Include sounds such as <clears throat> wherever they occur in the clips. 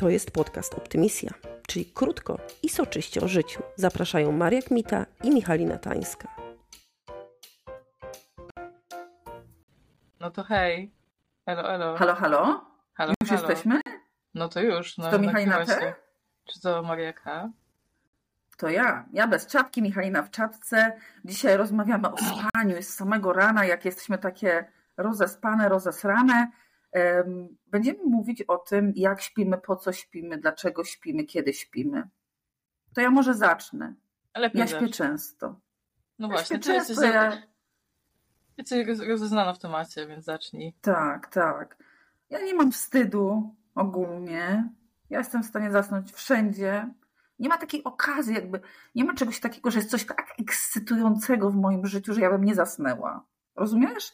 To jest podcast Optymisja, czyli krótko i soczyście o życiu. Zapraszają Maria Kmita i Michalina Tańska. No to hej. Elo, elo. Halo, halo? halo Już halo. jesteśmy? No to już. No, to Michalina T? Czy to Maria K? To ja. Ja bez czapki, Michalina w czapce. Dzisiaj rozmawiamy o spaniu. Jest z samego rana, jak jesteśmy takie rozespane, rozesrane. Em, Będziemy mówić o tym, jak śpimy, po co śpimy, dlaczego śpimy, kiedy śpimy. To ja może zacznę. Lepiej Ja śpię zacznij. często. No Ja właśnie, ty jesteś, ja... jesteś roz- rozeznana w temacie, więc zacznij. Tak, tak. Ja nie mam wstydu ogólnie. Ja jestem w stanie zasnąć wszędzie. Nie ma takiej okazji, jakby nie ma czegoś takiego, że jest coś tak ekscytującego w moim życiu, że ja bym nie zasnęła. Rozumiesz?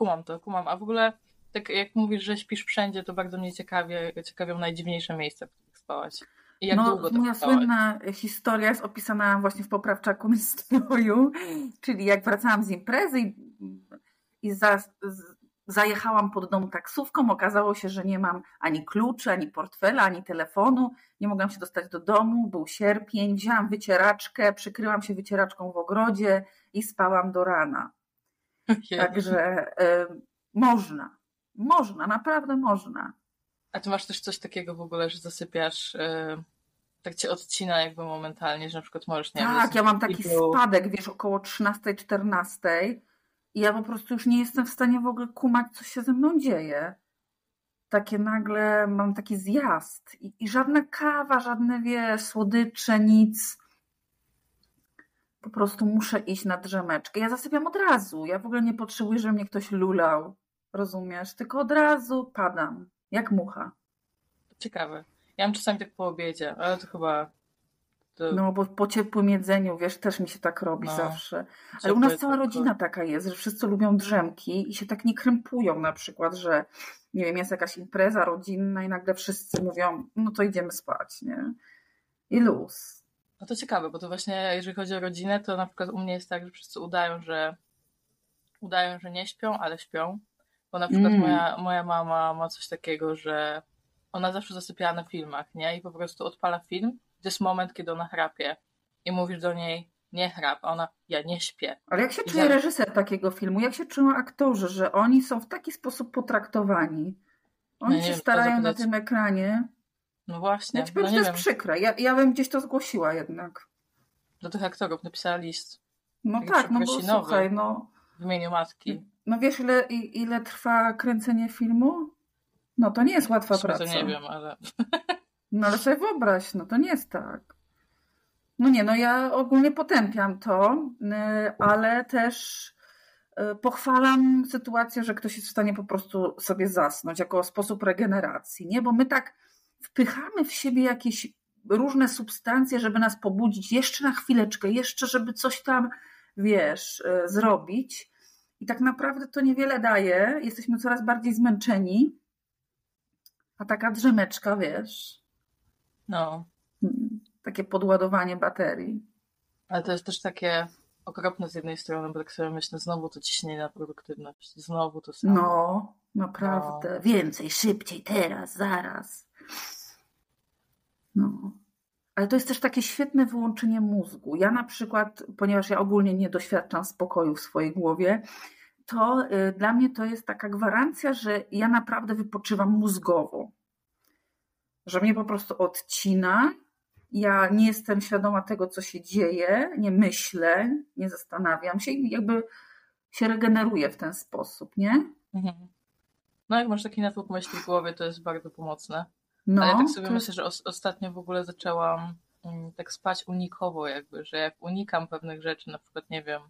Kumam to, kumam. A w ogóle, tak jak mówisz, że śpisz wszędzie, to bardzo mnie ciekawie, ciekawią najdziwniejsze miejsca, w których spałaś. I jak no, długo to moja spałaś? słynna historia jest opisana właśnie w poprawczaku nastroju, czyli jak wracałam z imprezy i, i za, z, zajechałam pod dom taksówką, okazało się, że nie mam ani kluczy, ani portfela, ani telefonu, nie mogłam się dostać do domu, był sierpień, wzięłam wycieraczkę, przykryłam się wycieraczką w ogrodzie i spałam do rana. Także y, można, można, naprawdę można. A ty masz też coś takiego w ogóle, że zasypiasz, yy, tak cię odcina jakby momentalnie, że na przykład możesz, nie wiem, Tak, ja mam taki zasypiać- spadek, wiesz, około 13-14 i ja po prostu już nie jestem w stanie w ogóle kumać, co się ze mną dzieje. Takie nagle mam taki zjazd i, i żadna kawa, żadne, wiesz, słodycze, nic. Po prostu muszę iść na drzemeczkę. Ja zasypiam od razu. Ja w ogóle nie potrzebuję, żeby mnie ktoś lulał. Rozumiesz? Tylko od razu padam. Jak mucha. Ciekawe. Ja mam czasami tak po obiedzie, ale to chyba... To No, bo po ciepłym jedzeniu, wiesz, też mi się tak robi No, zawsze. Ale u nas cała tylko- rodzina taka jest, że wszyscy lubią drzemki i się tak nie krępują na przykład, że nie wiem, jest jakaś impreza rodzinna i nagle wszyscy mówią, no to idziemy spać, nie? I luz. No to ciekawe, bo to właśnie jeżeli chodzi o rodzinę, to na przykład u mnie jest tak, że wszyscy udają, że udają, że nie śpią, ale śpią. Bo na przykład Mm. moja, moja mama ma coś takiego, że ona zawsze zasypiała na filmach, nie? I po prostu odpala film, to jest moment, kiedy ona chrapie. I mówisz do niej, nie chrap, a ona, ja nie śpię. Ale jak się I czuje za- reżyser takiego filmu? Jak się czują aktorzy, że oni są w taki sposób potraktowani? Oni No się wiem, starają na tym ekranie. No właśnie, powiem, no nie to jest wiem, przykre. Ja, ja bym gdzieś to zgłosiła jednak. do tych aktorów napisała list No Taki tak, no bo słuchaj, no... w imieniu matki. No wiesz, ile, ile trwa kręcenie filmu? No to nie jest łatwa sumie praca. nie wiem, ale No ale sobie wyobraź, no to nie jest tak. No nie, no ja ogólnie potępiam to, y, ale też y, pochwalam sytuację, że ktoś jest w stanie po prostu sobie zasnąć jako sposób regeneracji, nie? Bo my tak wpychamy w siebie jakieś różne substancje, żeby nas pobudzić jeszcze na chwileczkę, jeszcze żeby coś tam, wiesz, y, zrobić. I tak naprawdę to niewiele daje. Jesteśmy coraz bardziej zmęczeni. A taka drzemeczka, wiesz, no. Mm, takie podładowanie baterii. Ale to jest też takie okropne z jednej strony, bo tak sobie myślę, znowu to ciśnienie na produktywność, znowu to samo. No, naprawdę. Więcej, szybciej, teraz, zaraz. No. Ale to jest też takie świetne wyłączenie mózgu. Ja na przykład, ponieważ ja ogólnie nie doświadczam spokoju w swojej głowie, to y, dla mnie to jest taka gwarancja, że ja naprawdę wypoczywam mózgowo. Że mnie po prostu odcina. Ja nie jestem świadoma tego, co się dzieje, nie myślę, nie zastanawiam się i jakby się regeneruję w ten sposób, nie? Mhm. No jak masz taki natłok myśli w głowie, to jest bardzo pomocne. No, Ale ja tak sobie to- myślę, że os- ostatnio w ogóle zaczęłam mm, tak spać unikowo jakby, że jak unikam pewnych rzeczy, na przykład nie wiem,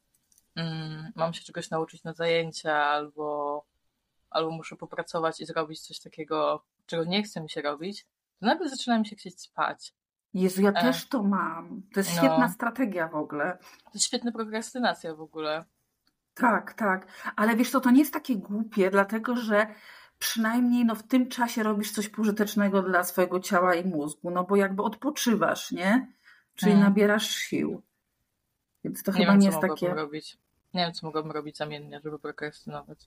mm, mam się czegoś nauczyć na zajęcia albo, albo muszę popracować i zrobić coś takiego, czego nie chce mi się robić, to nagle zaczyna mi się chcieć spać. Jezu, ja E. też to mam. To jest No. świetna strategia w ogóle. To jest świetna prokrastynacja w ogóle. Tak, tak. Ale wiesz co, to nie jest takie głupie, dlatego że przynajmniej no, w tym czasie robisz coś pożytecznego dla swojego ciała i mózgu, no bo jakby odpoczywasz, nie? Czyli Mhm. nabierasz sił. Więc to Nie chyba wiem, nie jest takie. robić. Nie wiem, co mogłabym robić zamiennie, żeby prokrastynować.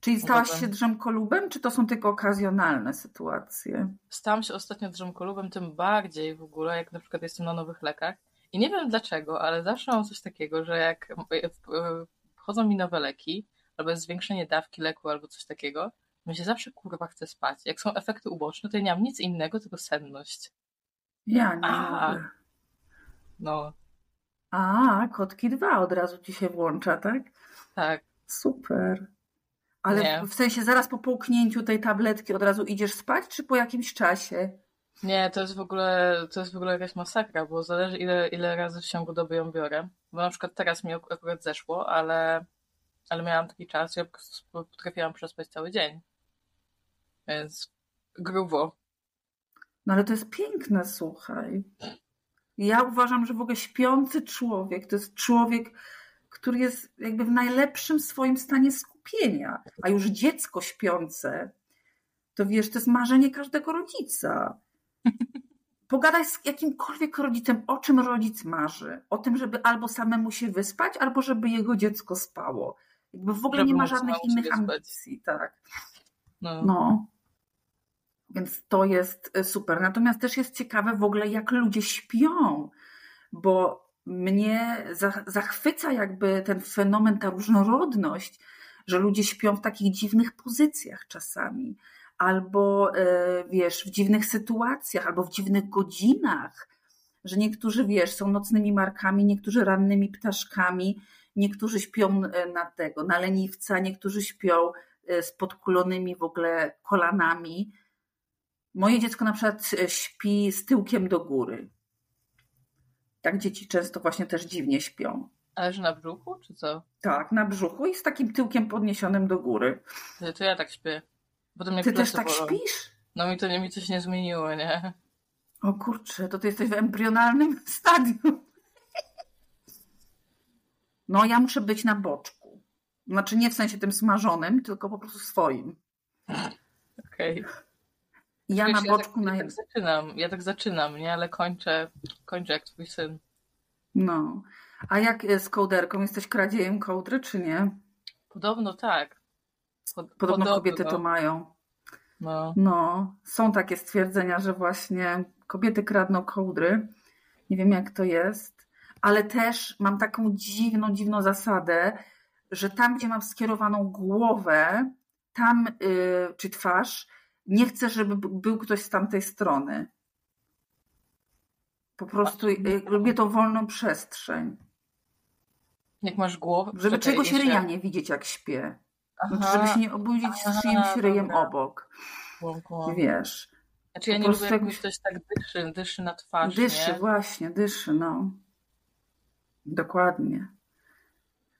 Czyli stałaś się drzemkolubem, czy to są tylko okazjonalne sytuacje? Stałam się ostatnio drzemkolubem, tym bardziej w ogóle, jak na przykład jestem na nowych lekach. I nie wiem dlaczego, ale zawsze mam coś takiego, że jak wchodzą mi nowe leki, albo jest zwiększenie dawki leku, albo coś takiego, mi się zawsze kurwa chce spać. Jak są efekty uboczne, to ja nie mam nic innego, tylko senność. Ja nie A, No. A, kotki dwa od razu ci się włącza, tak? Tak. Super. Ale nie. w sensie zaraz po połknięciu tej tabletki od razu idziesz spać, czy po jakimś czasie? Nie, to jest w ogóle, to jest w ogóle jakaś masakra, bo zależy ile, ile razy w ciągu doby ją biorę. Bo na przykład teraz mi akurat zeszło, ale, ale miałam taki czas, że potrafiłam przespać cały dzień. Więc grubo. No ale to jest piękne, słuchaj. Ja uważam, że w ogóle śpiący człowiek to jest człowiek, który jest jakby w najlepszym swoim stanie skupienia. A już dziecko śpiące, to wiesz, to jest marzenie każdego rodzica. Pogadaj z jakimkolwiek rodzicem, o czym rodzic marzy. O tym, żeby albo samemu się wyspać, albo żeby jego dziecko spało. Jakby w ogóle żeby nie ma żadnych innych ambicji. Tak. No. no. Więc to jest e, super. Natomiast też jest ciekawe w ogóle, jak ludzie śpią, bo mnie zachwyca jakby ten fenomen, ta różnorodność, że ludzie śpią w takich dziwnych pozycjach czasami, albo e, wiesz, w dziwnych sytuacjach, albo w dziwnych godzinach, że niektórzy, wiesz, są nocnymi markami, niektórzy rannymi ptaszkami, niektórzy śpią e, na tego, na leniwca, niektórzy śpią z podkulonymi w ogóle kolanami. Moje dziecko na przykład e, śpi z tyłkiem do góry. Tak dzieci często właśnie też dziwnie śpią. Ale że na brzuchu, czy co? Tak, na brzuchu i z takim tyłkiem podniesionym do góry. To ja tak śpię. Ty też tak bolą. śpisz? No mi to nie, mi coś nie zmieniło, nie? O kurczę, to ty jesteś w embrionalnym <laughs> stadium. No ja muszę być na boczku. Znaczy nie w sensie tym smażonym, tylko po prostu swoim. Okej. Okay. Ja Wiesz, na boczku ja tak, na... Ja tak zaczynam, ja tak zaczynam, nie? Ale kończę, kończę jak twój syn. No. A jak z kołderką? Jesteś kradziejem kołdry, czy nie? Podobno tak. Pod, podobno, podobno, kobiety to mają. No. no. Są takie stwierdzenia, że właśnie kobiety kradną kołdry. Nie wiem jak to jest, ale też mam taką dziwną, dziwną zasadę, że tam, gdzie mam skierowaną głowę, tam, yy, czy twarz, nie chcę, żeby był ktoś z tamtej strony. Po prostu lubię tą wolną przestrzeń. Jak masz głowę? Żeby Czekaj, czegoś jeszcze... ryja nie widzieć, jak śpię. Znaczy, żeby się nie obudzić z czyimś ryjem dobra. obok. Wiesz. Znaczy ja nie lubię, jak ktoś tak dyszy, dyszy na twarz, Dyszy, nie? właśnie, dyszy, no. Dokładnie.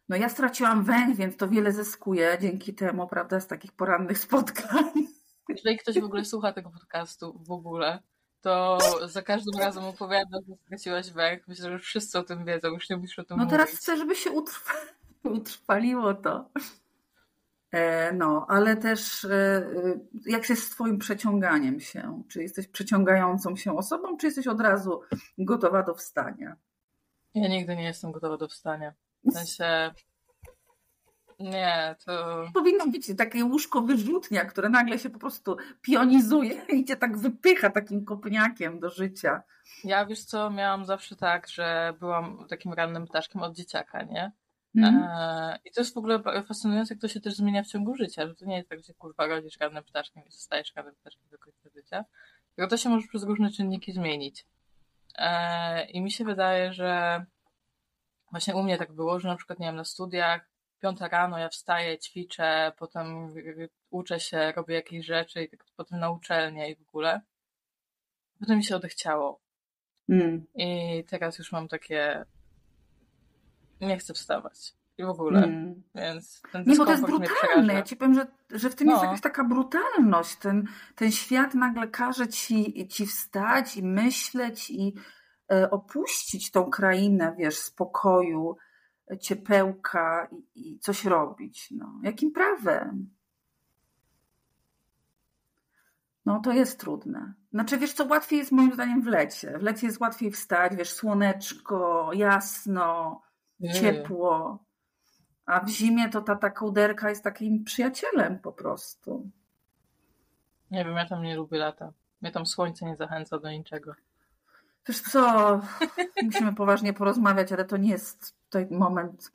No ja straciłam węch, więc to wiele zyskuję dzięki temu, prawda, z takich porannych spotkań. Jeżeli ktoś w ogóle słucha tego podcastu w ogóle, to za każdym razem opowiada, że straciłaś węch. Myślę, że wszyscy o tym wiedzą, już nie musisz o tym No mówić. teraz chcę, żeby się utrwa... <laughs> utrwaliło to. E, no, ale też e, e, jak jest z twoim przeciąganiem się? Czy jesteś przeciągającą się osobą, czy jesteś od razu gotowa do wstania? Ja nigdy nie jestem gotowa do wstania. W sensie nie, to. Powinno być takie łóżko wyrzutnia, które nagle się po prostu pionizuje i cię tak wypycha takim kopniakiem do życia. Ja wiesz co, miałam zawsze tak, że byłam takim rannym ptaszkiem od dzieciaka, nie? Mm. I to jest w ogóle fascynujące, jak to się też zmienia w ciągu życia, że to nie jest tak, że kurwa rodzisz rannym ptaszkiem i zostajesz rannym ptaszkiem do końca życia, tylko to się może przez różne czynniki zmienić. E, I mi się wydaje, że właśnie u mnie tak było, że na przykład, nie wiem, na studiach piąta rano ja wstaję, ćwiczę, potem uczę się, robię jakieś rzeczy i tak potem na uczelnię i w ogóle. Potem mi się odechciało. Mm. I teraz już mam takie nie chcę wstawać. I w ogóle. Mm. Więc ten Nie, bo to jest brutalne. Ja ci powiem, że, że w tym no. jest jakaś taka brutalność. Ten, ten świat nagle każe ci, ci wstać i myśleć i e, opuścić tą krainę, wiesz, spokoju ciepełka i, i coś robić. No, jakim prawem? No to jest trudne. Znaczy, wiesz co, łatwiej jest moim zdaniem w lecie. W lecie jest łatwiej wstać, wiesz, słoneczko, jasno, ciepło. A w zimie to ta, ta kołderka jest takim przyjacielem po prostu. Nie wiem, ja tam nie lubię lata. Mnie tam słońce nie zachęca do niczego. Wiesz co, <laughs> musimy poważnie porozmawiać, ale to nie jest tutaj moment.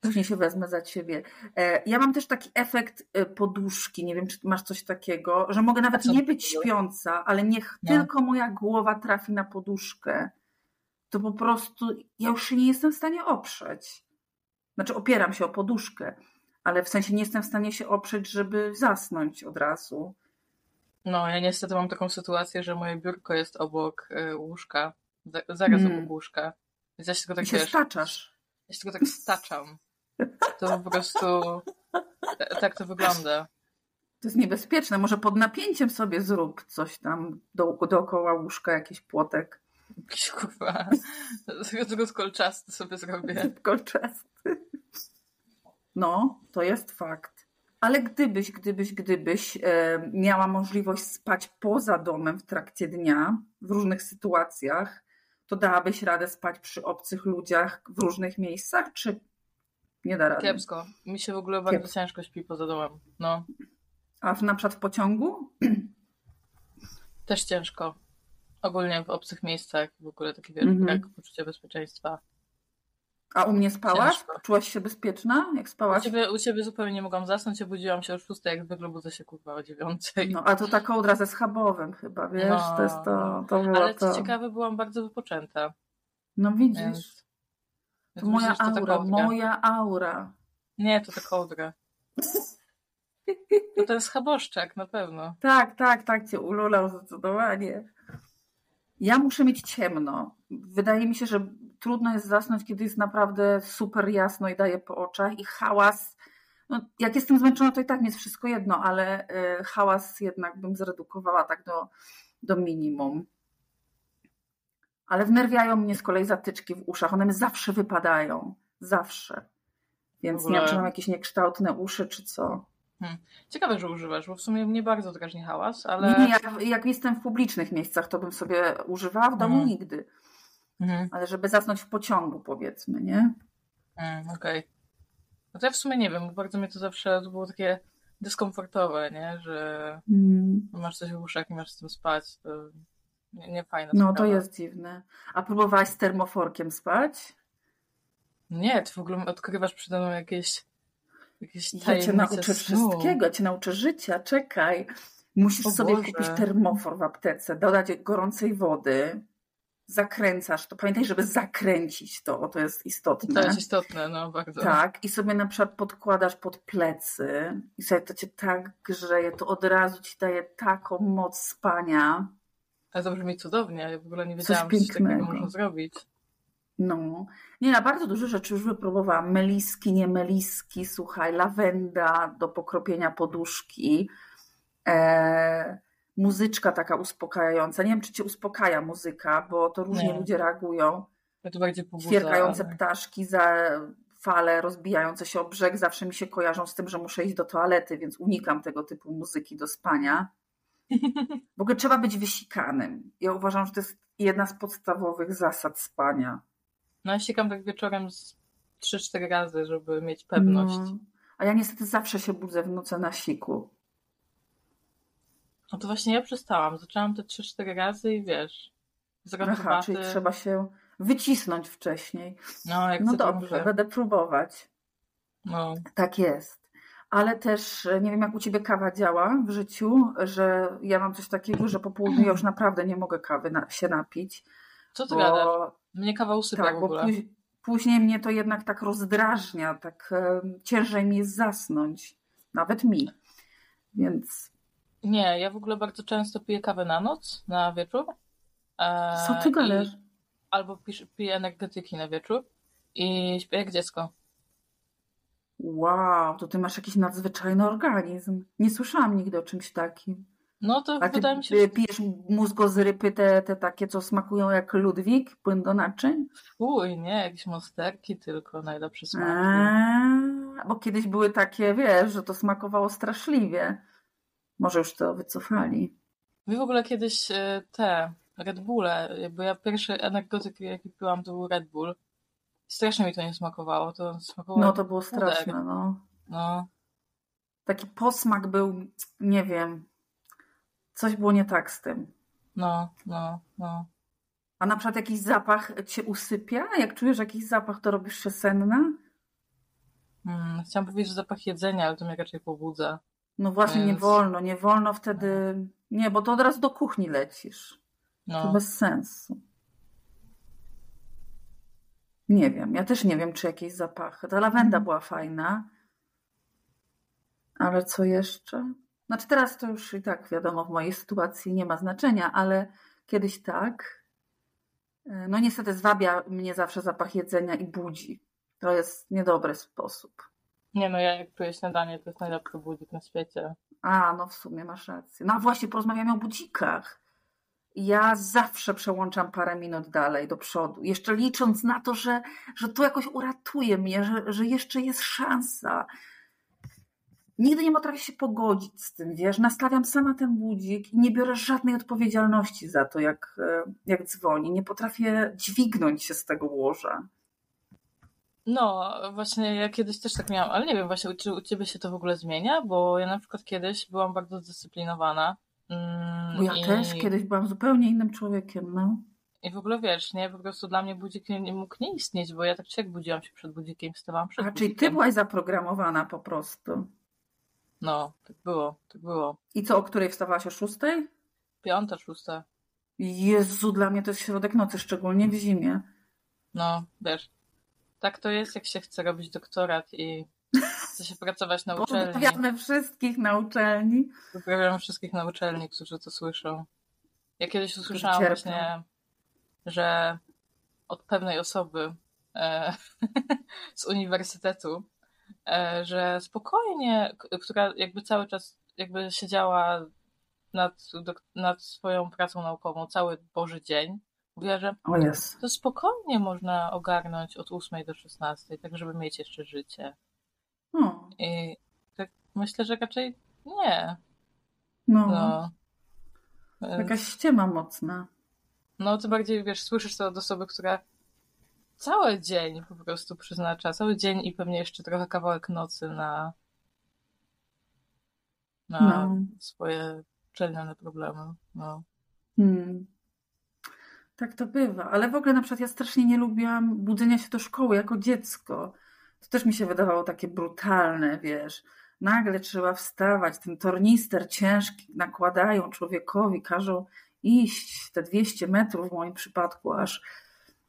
Później się wezmę za ciebie. E, ja mam też taki efekt e, poduszki. Nie wiem, czy masz coś takiego, że mogę nawet nie być śpiąca, ale niech no. tylko moja głowa trafi na poduszkę. To po prostu ja już się nie jestem w stanie oprzeć. Znaczy, opieram się o poduszkę, ale w sensie nie jestem w stanie się oprzeć, żeby zasnąć od razu. No, ja niestety mam taką sytuację, że moje biurko jest obok y, łóżka, zaraz mm. obok łóżka. Więc ja się tylko tak, I się wiesz, staczasz. Ja się tylko tak staczam. To po prostu tak to wygląda. To jest niebezpieczne. Może pod napięciem sobie zrób coś tam do, dookoła łóżka, jakiś płotek. Jakiś kurwa. Tylko z kolczasty sobie zrobię. Kolczasty. No, to jest fakt. Ale gdybyś, gdybyś, gdybyś e, miała możliwość spać poza domem w trakcie dnia, w różnych sytuacjach, to dałabyś radę spać przy obcych ludziach w różnych miejscach, czy nie da rady? Kiepsko. Mi się w ogóle bardzo Kiepsko. ciężko śpi poza domem. No. A w, na przykład w pociągu? Też ciężko. Ogólnie w obcych miejscach w ogóle takie wiesz, mm -hmm. brak poczucia bezpieczeństwa. A u mnie spałaś? Ciężko. Czułaś się bezpieczna, jak spałaś? U ciebie, u ciebie zupełnie nie mogłam zasnąć, obudziłam się o 6, jak zwykle budzę się kurwa o 9. No, a to ta kołdra ze schabowym chyba, wiesz, no, to jest to, to było Ale co to. ciekawe, byłam bardzo wypoczęta. No widzisz. Więc, to moja myślę, aura, to moja aura. Nie, to ta kołdra. To ten schaboszczak, na pewno. Tak, tak, tak cię ululał zdecydowanie. Ja muszę mieć ciemno. Wydaje mi się, że trudno jest zasnąć, kiedy jest naprawdę super jasno i daje po oczach i hałas. No, jak jestem zmęczona, to i tak mi jest wszystko jedno, ale y, hałas jednak bym zredukowała tak do, do minimum. Ale wnerwiają mnie z kolei zatyczki w uszach. One mi zawsze wypadają. Zawsze. Więc ogóle... nie wiem, czy mam jakieś niekształtne uszy, czy co. Hmm. Ciekawe, że używasz, bo w sumie nie bardzo drażni hałas, ale... Nie, jak, jak, jestem w publicznych miejscach, to bym sobie używała, w domu hmm. nigdy. Hmm. Ale żeby zasnąć w pociągu, powiedzmy, nie? Hmm, Okej. Okay. No to ja w sumie nie wiem, bardzo mnie to zawsze to było takie dyskomfortowe, nie? Że hmm. masz coś w uszach i masz z tym spać, to nie, nie fajne. No, to jest dziwne. A próbowałaś z termoforkiem spać? Nie, ty w ogóle odkrywasz przede mną jakieś Jakieś ja cię nauczę wszystkiego, ja cię nauczę życia, czekaj. Musisz o sobie Boże. kupić termofor w aptece, dodać gorącej wody, zakręcasz to. Pamiętaj, żeby zakręcić to, to jest istotne. To jest istotne, no bardzo. Tak, i sobie na przykład podkładasz pod plecy i sobie to cię tak grzeje, to od razu ci daje taką moc spania. Ale to brzmi cudownie, ja w ogóle nie wiedziałam, że takiego można zrobić. No, nie, na bardzo dużo rzeczy już wypróbowałam. Meliski, nie meliski, słuchaj, lawenda do pokropienia poduszki, e, muzyczka taka uspokajająca. Nie wiem, czy cię uspokaja muzyka, bo to różnie nie. ludzie reagują. To bardziej Ćwierkające ptaszki za fale rozbijające się o brzeg zawsze mi się kojarzą z tym, że muszę iść do toalety, więc unikam tego typu muzyki do spania. <laughs> W ogóle trzeba być wysikanym. Ja uważam, że to jest jedna z podstawowych zasad spania. No ja sikam tak wieczorem z 3-4 razy, żeby mieć pewność. No. A ja niestety zawsze się budzę w nocy na siku. No to właśnie ja przestałam. Zaczęłam te 3-4 razy i wiesz. Aha, czyli trzeba się wycisnąć wcześniej. No, jak no dobrze, mówię. będę próbować. No. Tak jest. Ale też nie wiem, jak u ciebie kawa działa w życiu, że ja mam coś takiego, że po południu ja już naprawdę nie mogę kawy na, się napić. Co ty bo... gadasz? Mnie kawa usypia tak, w ogóle. Bo później mnie to jednak tak rozdrażnia, tak ciężej mi jest zasnąć. Nawet mi. Więc. Nie, ja w ogóle bardzo często piję kawę na noc, na wieczór. E, Co ty gadasz? Albo piję energetyki na wieczór i śpię jak dziecko. Wow, to ty masz jakiś nadzwyczajny organizm. Nie słyszałam nigdy o czymś takim. No to A wydaje mi się, że... pijesz mózgozyrypy te, te takie, co smakują jak Ludwik, płyn do naczyń? Fuj, nie, jakieś monsterki tylko, najlepsze smaki. A, bo kiedyś były takie, wiesz, że to smakowało straszliwie. Może już to wycofali. My w ogóle kiedyś e, te Red Bulle, bo ja pierwszy energetyk jaki piłam to był Red Bull. strasznie mi to nie smakowało. To smakowało No to było straszne, no. No, Taki posmak był, nie wiem, coś było nie tak z tym. no, no, no. A na przykład jakiś zapach cię usypia? Jak czujesz jakiś zapach, to robisz się senna? Mm, chciałam powiedzieć, że zapach jedzenia, ale to mnie raczej pobudza. No właśnie, nie Więc- wolno, nie wolno wtedy. Nie, bo to od razu do kuchni lecisz. To No, bez sensu. Nie wiem, ja też nie wiem, czy jakieś zapachy. Ta lawenda była fajna. Ale co jeszcze? Znaczy teraz to już i tak wiadomo, w mojej sytuacji nie ma znaczenia, ale kiedyś tak. E, No niestety zwabia mnie zawsze zapach jedzenia i budzi. To jest niedobry sposób. nie no, ja jak czuję śniadanie, to jest najlepszy budzik na świecie. A, no w sumie masz rację. No właśnie porozmawiamy o budzikach. Ja zawsze przełączam parę minut dalej do przodu, jeszcze licząc na to, że, że to jakoś uratuje mnie, że, że jeszcze jest szansa. Nigdy nie potrafię się pogodzić z tym, wiesz, nastawiam sama ten budzik i nie biorę żadnej odpowiedzialności za to, jak, e, jak dzwoni. Nie potrafię dźwignąć się z tego łoża. No, właśnie ja kiedyś też tak miałam, ale nie wiem właśnie, czy u ciebie się to w ogóle zmienia, bo ja na przykład kiedyś byłam bardzo zdyscyplinowana. Mm, Bo ja i, też kiedyś byłam zupełnie innym człowiekiem, no. I w ogóle wiesz, nie, po prostu dla mnie budzik nie, mógł nie istnieć, bo ja tak czy jak budziłam się przed budzikiem, wstawałam przed A czyli ty budzikiem. byłaś zaprogramowana po prostu. No, tak było, tak było. I co, o której wstawałaś o szóstej? Piąta, szósta. Jezu, dla mnie to jest środek nocy, szczególnie w zimie. No, wiesz, tak to jest, jak się chce robić doktorat i chce się pracować na <laughs> uczelni. Pozdrawiamy wszystkich na uczelni. Pozdrawiam wszystkich na uczelni, którzy to słyszą. Ja kiedyś usłyszałam właśnie, że od pewnej osoby e, <laughs> z uniwersytetu, że spokojnie, która jakby cały czas jakby siedziała nad, nad swoją pracą naukową cały Boży dzień, mówiła, że O jest. to spokojnie można ogarnąć od 8 do 16, tak żeby mieć jeszcze życie. No, I tak myślę, że raczej nie. no. No. Jakaś ściema mocna. No, tym bardziej, wiesz, słyszysz to od osoby, która cały dzień po prostu przeznacza, cały dzień i pewnie jeszcze trochę kawałek nocy na, na No. swoje uczelniane problemy. No. Hmm. Tak to bywa. Ale w ogóle na przykład ja strasznie nie lubiłam budzenia się do szkoły jako dziecko. To też mi się wydawało takie brutalne, wiesz. Nagle trzeba wstawać, ten tornister ciężki nakładają człowiekowi, każą iść te 200 metrów w moim przypadku aż.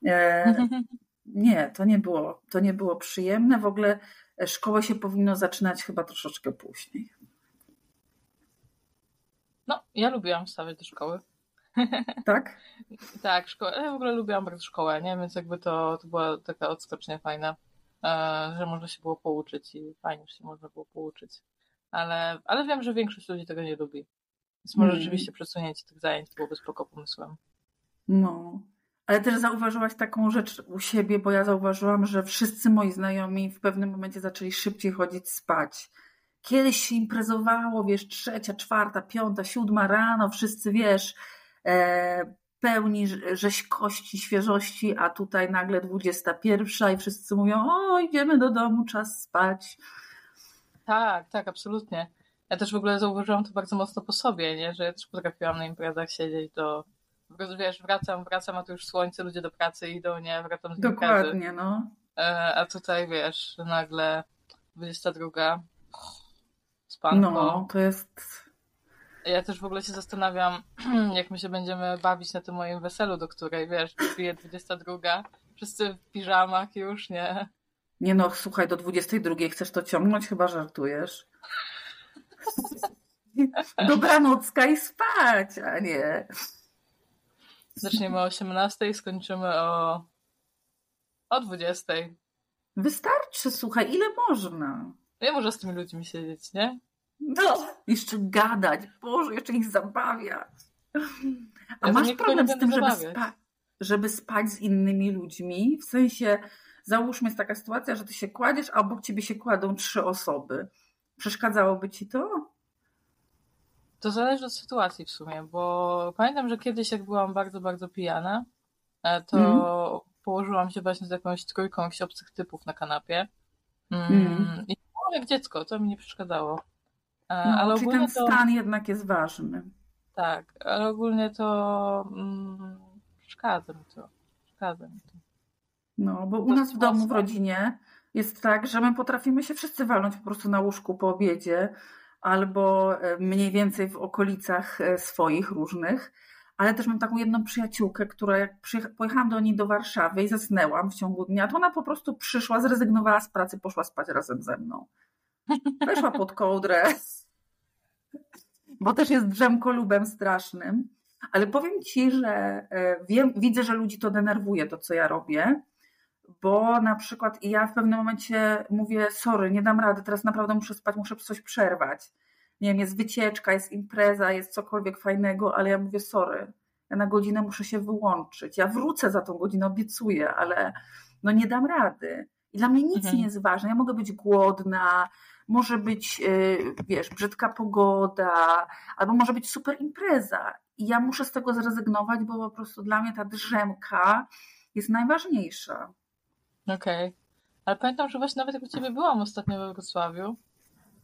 E, <laughs> nie, to nie było, to nie było przyjemne. W ogóle e, szkołę się powinno zaczynać chyba troszeczkę później. No, ja lubiłam wstawać do szkoły. <laughs> Tak? Tak, szkołę, ja w ogóle lubiłam bardzo szkołę, nie? Więc jakby to, to była taka odskocznia fajna, e, że można się było pouczyć i fajnie, że się można było pouczyć. Ale, ale wiem, że większość ludzi tego nie lubi. Więc może Mm. rzeczywiście przesunięcie tych zajęć byłoby spoko pomysłem. No. Ale też zauważyłaś taką rzecz u siebie, bo ja zauważyłam, że wszyscy moi znajomi w pewnym momencie zaczęli szybciej chodzić spać. Kiedyś się imprezowało, wiesz, trzecia, czwarta, piąta, siódma rano, wszyscy, wiesz, e, pełni rz- rzeźkości, świeżości, a tutaj nagle dwudziesta pierwsza i wszyscy mówią, o, idziemy do domu, czas spać. Tak, tak, absolutnie. Ja też w ogóle zauważyłam to bardzo mocno po sobie, nie? Że ja też potrafiłam na imprezach siedzieć do... Po prostu, wiesz, wracam, wracam, a tu już słońce, ludzie do pracy idą, nie? Wracam z imprezy. Dokładnie, no. E, A tutaj, wiesz, nagle 22, spanko. No, to jest... Ja też w ogóle się zastanawiam, <clears throat> jak my się będziemy bawić na tym moim weselu, do której, wiesz, bije 22, wszyscy w piżamach już, nie? Nie no, słuchaj, do 22 chcesz to ciągnąć? Chyba żartujesz. <laughs> Dobranocka i spać, a nie. Zaczniemy o 18 i skończymy o, o 20. Wystarczy, słuchaj, ile można? Ja może z tymi ludźmi siedzieć, nie? No. Jeszcze gadać, Boże, jeszcze ich zabawiać. A Ja masz problem nie z tym, żeby, spa- żeby spać z innymi ludźmi? W sensie, załóżmy jest taka sytuacja, że ty się kładziesz, a obok ciebie się kładą trzy osoby. Przeszkadzałoby ci to? To zależy od sytuacji w sumie, bo pamiętam, że kiedyś jak byłam bardzo, bardzo pijana, e, to położyłam się właśnie z jakąś trójką jakichś obcych typów na kanapie. Mm, Mm. I było jak dziecko, to mi nie przeszkadzało. E, No, ale czyli ten to, stan jednak jest ważny. tak, ale ogólnie to mm, przeszkadza mi to. Przeszkadza mi to. No, bo u nas w domu, w rodzinie jest tak, że my potrafimy się wszyscy walnąć po prostu na łóżku po obiedzie albo e, mniej więcej w okolicach e, swoich różnych. Ale też mam taką jedną przyjaciółkę, która jak pojechałam do niej do Warszawy i zasnęłam w ciągu dnia, to ona po prostu przyszła, zrezygnowała z pracy, poszła spać razem ze mną. Weszła pod kołdrę, bo też jest drzemkolubem strasznym. Ale powiem ci, że e, wiem, widzę, że ludzi to denerwuje, to co ja robię, bo na przykład ja w pewnym momencie mówię, sorry, nie dam rady, teraz naprawdę muszę spać, muszę coś przerwać. Nie wiem, jest wycieczka, jest impreza, jest cokolwiek fajnego, ale ja mówię, sorry, ja na godzinę muszę się wyłączyć. Ja wrócę za tą godzinę, obiecuję, ale no nie dam rady. I dla mnie nic Mhm. nie jest ważne. Ja mogę być głodna, może być, yy, wiesz, brzydka pogoda, albo może być super impreza. I ja muszę z tego zrezygnować, bo po prostu dla mnie ta drzemka jest najważniejsza. Okej. Ale pamiętam, że właśnie nawet jak u ciebie byłam ostatnio we Wrocławiu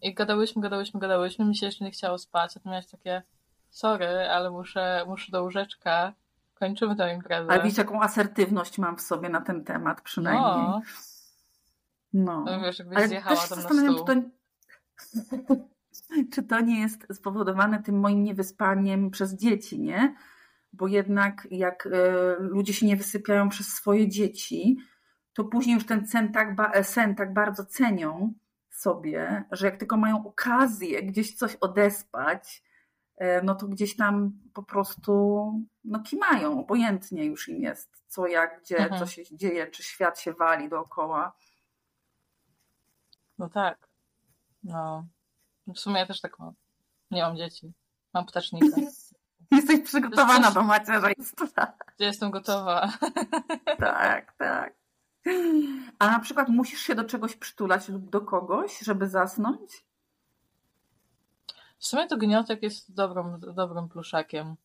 i gadałyśmy, gadałyśmy, gadałyśmy, mi się jeszcze nie chciało spać, a ty miałeś takie sorry, ale muszę, muszę do łóżeczka, kończymy tę imprezę. Ale widzisz, jaką asertywność mam w sobie na ten temat przynajmniej. No, No. no wiesz, jakbyś Ale zjechała też się tam na zastanawiam, stół. czy to, <laughs> czy to nie jest spowodowane tym moim niewyspaniem przez dzieci, nie? Bo jednak jak e, ludzie się nie wysypiają przez swoje dzieci, to później już ten sen tak, ba- sen tak bardzo cenią sobie, że jak tylko mają okazję gdzieś coś odespać, e, no to gdzieś tam po prostu no kimają, obojętnie już im jest, co jak, gdzie, Mhm. co się dzieje, czy świat się wali dookoła. No tak. No. W sumie ja też tak mam. Nie mam dzieci. Mam ptacznika. <laughs> Jesteś przygotowana do macierzyństwa. Gdzie jestem gotowa. <laughs> Tak, tak. A na przykład musisz się do czegoś przytulać lub do kogoś, żeby zasnąć? W sumie to gniotek jest dobrym, dobrym pluszakiem.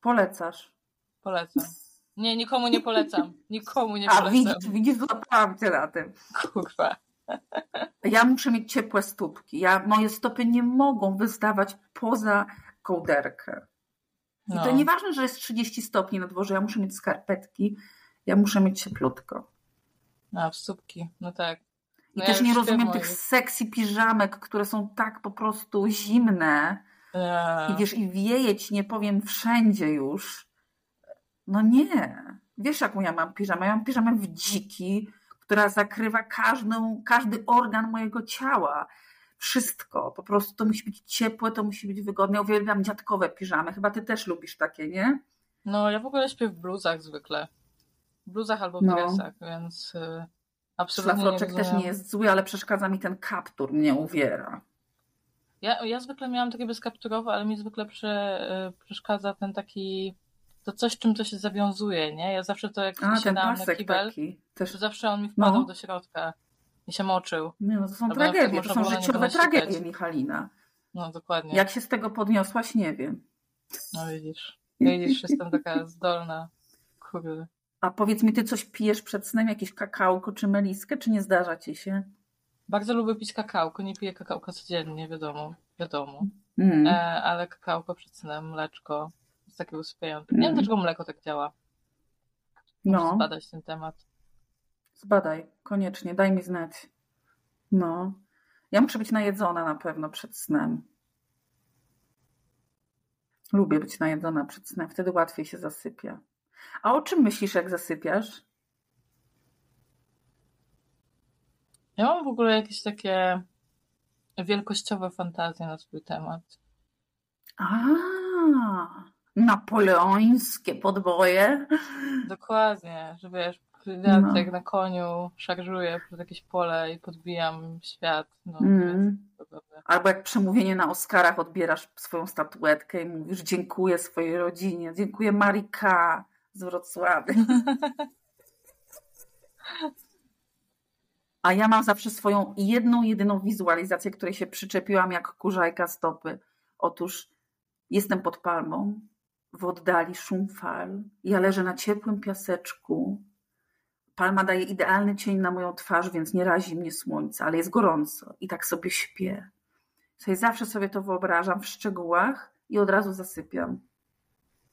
Polecasz. Polecam. Nie, nikomu nie polecam. Nikomu nie <laughs> A polecam. widzisz, widzisz, złapałam cię na tym. Kurwa. Ja muszę mieć ciepłe stópki. Ja, moje stopy nie mogą wystawać poza kołderkę. I No. to nieważne, że jest 30 stopni na dworze, ja muszę mieć skarpetki, ja muszę mieć cieplutko. A, w stópki. No tak. I No ja też nie rozumiem tych moich. sexy piżamek, które są tak po prostu zimne. Eee. I wiesz, i wieje ci, nie powiem, wszędzie już. No nie. Wiesz, jaką ja mam piżamę? Ja mam piżamę w dziki, która zakrywa każdą, każdy organ mojego ciała. Wszystko. Po prostu to musi być ciepłe, to musi być wygodne. Ja uwielbiam dziadkowe piżamy. Chyba ty też lubisz takie, nie? No, ja w ogóle śpię w bluzach zwykle. Bluzach albo w No. dresach, więc y, absolutnie nie Szlafroczek też rozumiem. nie jest zły, ale przeszkadza mi ten kaptur, mnie uwiera. Ja, ja zwykle miałam takie bezkapturowe, ale mi zwykle prze, y, przeszkadza ten taki, to coś, czym to się zawiązuje, nie? Ja zawsze to jak A, siadałam na kibel, taki. to Też, zawsze on mi wpadał No. do środka i się moczył. nie, no to są Albo tragedie, to są życiowe tragedie, Michalina. No, dokładnie. Jak się z tego podniosłaś, nie wiem. No widzisz. Widzisz, jestem taka zdolna. Kurde. A powiedz mi, ty coś pijesz przed snem, jakieś kakałko czy meliskę, czy nie zdarza ci się? Bardzo lubię pić kakałko, nie piję kakałka codziennie, wiadomo, wiadomo. Mm. E, ale kakałko przed snem, mleczko, jest takie usypiające. Nie wiem, Mm. dlaczego mleko tak działa. Muszę No, zbadać ten temat. zbadaj, koniecznie, daj mi znać. No. Ja muszę być najedzona na pewno przed snem. Lubię być najedzona przed snem, wtedy łatwiej się zasypia. A o czym myślisz, jak zasypiasz? Ja mam w ogóle jakieś takie wielkościowe fantazje na swój temat. A, napoleońskie podboje. Dokładnie, że wiesz, ja No. jak na koniu szarżuję przez jakieś pole i podbijam świat. No, Mm. Albo jak przemówienie na Oscarach odbierasz swoją statuetkę i mówisz dziękuję swojej rodzinie, dziękuję Marika z Wrocławia. A ja mam zawsze swoją jedną, jedyną wizualizację, której się przyczepiłam jak kurzajka stopy. Otóż jestem pod palmą, w oddali szum fal, ja leżę na ciepłym piaseczku, palma daje idealny cień na moją twarz, więc nie razi mnie słońce, ale jest gorąco i tak sobie śpię. Sobie zawsze sobie to wyobrażam w szczegółach i od razu zasypiam.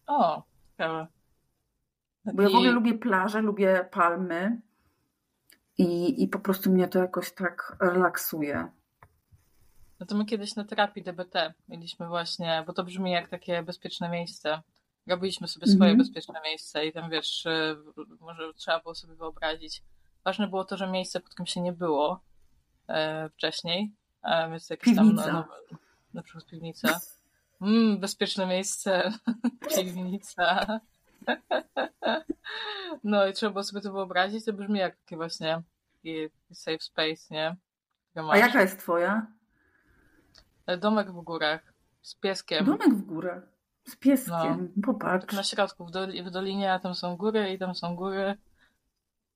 O, ciekawe. Bo ja w ogóle lubię plaże, lubię palmy i, i po prostu mnie to jakoś tak relaksuje. No to my kiedyś na terapii DBT mieliśmy właśnie, bo to brzmi jak takie bezpieczne miejsce. Robiliśmy sobie swoje Mhm. bezpieczne miejsce i tam wiesz, y, może trzeba było sobie wyobrazić. Ważne było to, że miejsce, pod którym się nie było e, wcześniej, e, więc jakieś tam, no, no, na przykład piwnica. Mm, bezpieczne miejsce, <laughs> piwnica. <laughs> No i trzeba było sobie to wyobrazić, to brzmi jak takie właśnie taki safe space, nie? A jaka jest twoja? Domek w górach z pieskiem. Domek w górach. Z pieskiem. Tak Popatrz. na środku, w, doli, w dolinie, a tam są góry i tam są góry.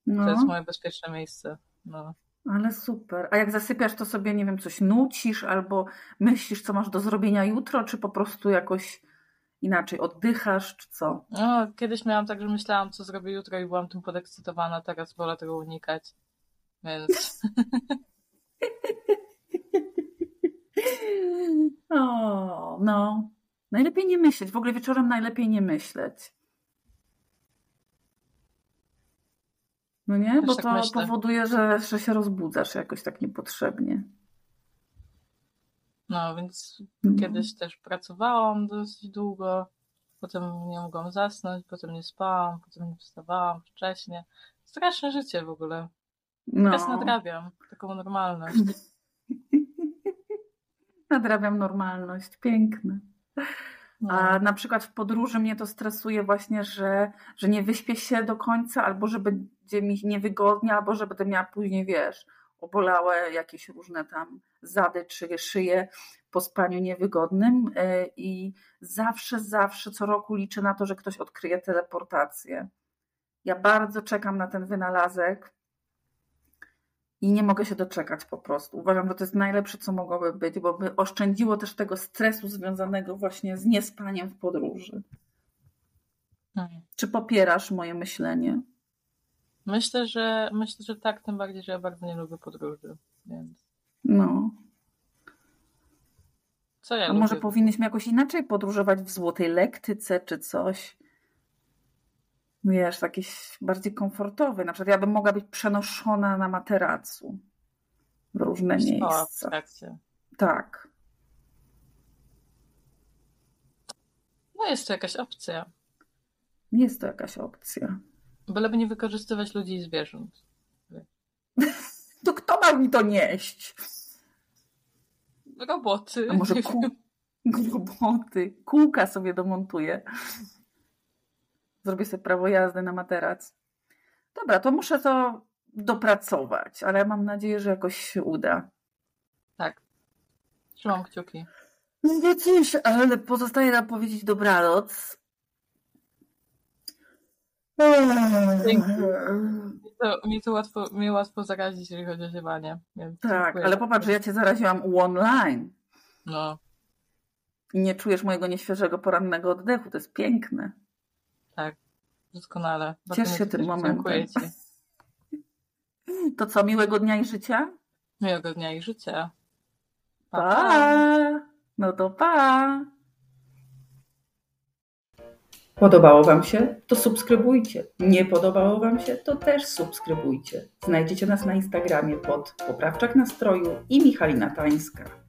To No, jest moje bezpieczne miejsce. No. ale super. A jak zasypiasz, to sobie, nie wiem, coś nucisz albo myślisz, co masz do zrobienia jutro, czy po prostu jakoś inaczej oddychasz, czy co? no, kiedyś miałam tak, że myślałam, co zrobię jutro i byłam tym podekscytowana, teraz wolę tego unikać. Więc <laughs> O, no. Najlepiej nie myśleć. W ogóle wieczorem najlepiej nie myśleć. No nie? Też Bo tak to powoduje, że, że się rozbudzasz jakoś tak niepotrzebnie. No, więc No. kiedyś też pracowałam dosyć długo. Potem nie mogłam zasnąć, potem nie spałam, potem nie wstawałam wcześnie. Straszne życie w ogóle. Teraz No. nadrabiam taką normalność. <laughs> Nadrabiam normalność. Piękne. No. A na przykład w podróży mnie to stresuje właśnie, że, że nie wyśpię się do końca, albo że będzie mi niewygodnie, albo że będę miała później, wiesz, obolałe jakieś różne tam zady czy szyje po spaniu niewygodnym. E, I zawsze, zawsze co roku liczę na to, że ktoś odkryje teleportację. Ja bardzo czekam na ten wynalazek i nie mogę się doczekać po prostu. Uważam, że to jest najlepsze, co mogłoby być, bo by oszczędziło też tego stresu związanego właśnie z niespaniem w podróży. Hmm. Czy popierasz moje myślenie? Myślę, że myślę, że tak, tym bardziej, że ja bardzo nie lubię podróży. Więc No. co ja A lubię? może powinniśmy jakoś inaczej podróżować w złotej lektyce czy coś? Wiesz, jakieś bardziej komfortowe. Na przykład ja bym mogła być przenoszona na materacu w różne miejsca. Tak. No jest to jakaś opcja. Jest to jakaś opcja. Byleby nie wykorzystywać ludzi i zwierząt. <laughs> To kto ma mi to nieść? Roboty. A może kół, <laughs> roboty, kółka sobie domontuję. Zrobię sobie prawo jazdy na materac. Dobra, to muszę to dopracować, ale mam nadzieję, że jakoś się uda. Tak. Trzymam kciuki. No cóż, ale pozostaje nam powiedzieć dobranoc. To, mi to łatwo, mnie łatwo zarazić, jeżeli chodzi o ziewanie. Tak, dziękuję. ale popatrz, że ja cię zaraziłam online No, i nie czujesz mojego nieświeżego porannego oddechu. To jest piękne. tak. Doskonale. Ciesz Bardzo się mi tym momentem. Dziękuję Ci. To co, miłego dnia i życia? Miłego dnia i życia. Pa, Pa! pa. No to pa! Podobało Wam się? To subskrybujcie. Nie podobało Wam się? To też subskrybujcie. Znajdziecie nas na Instagramie pod Poprawczak Nastroju i Michalina Tańska.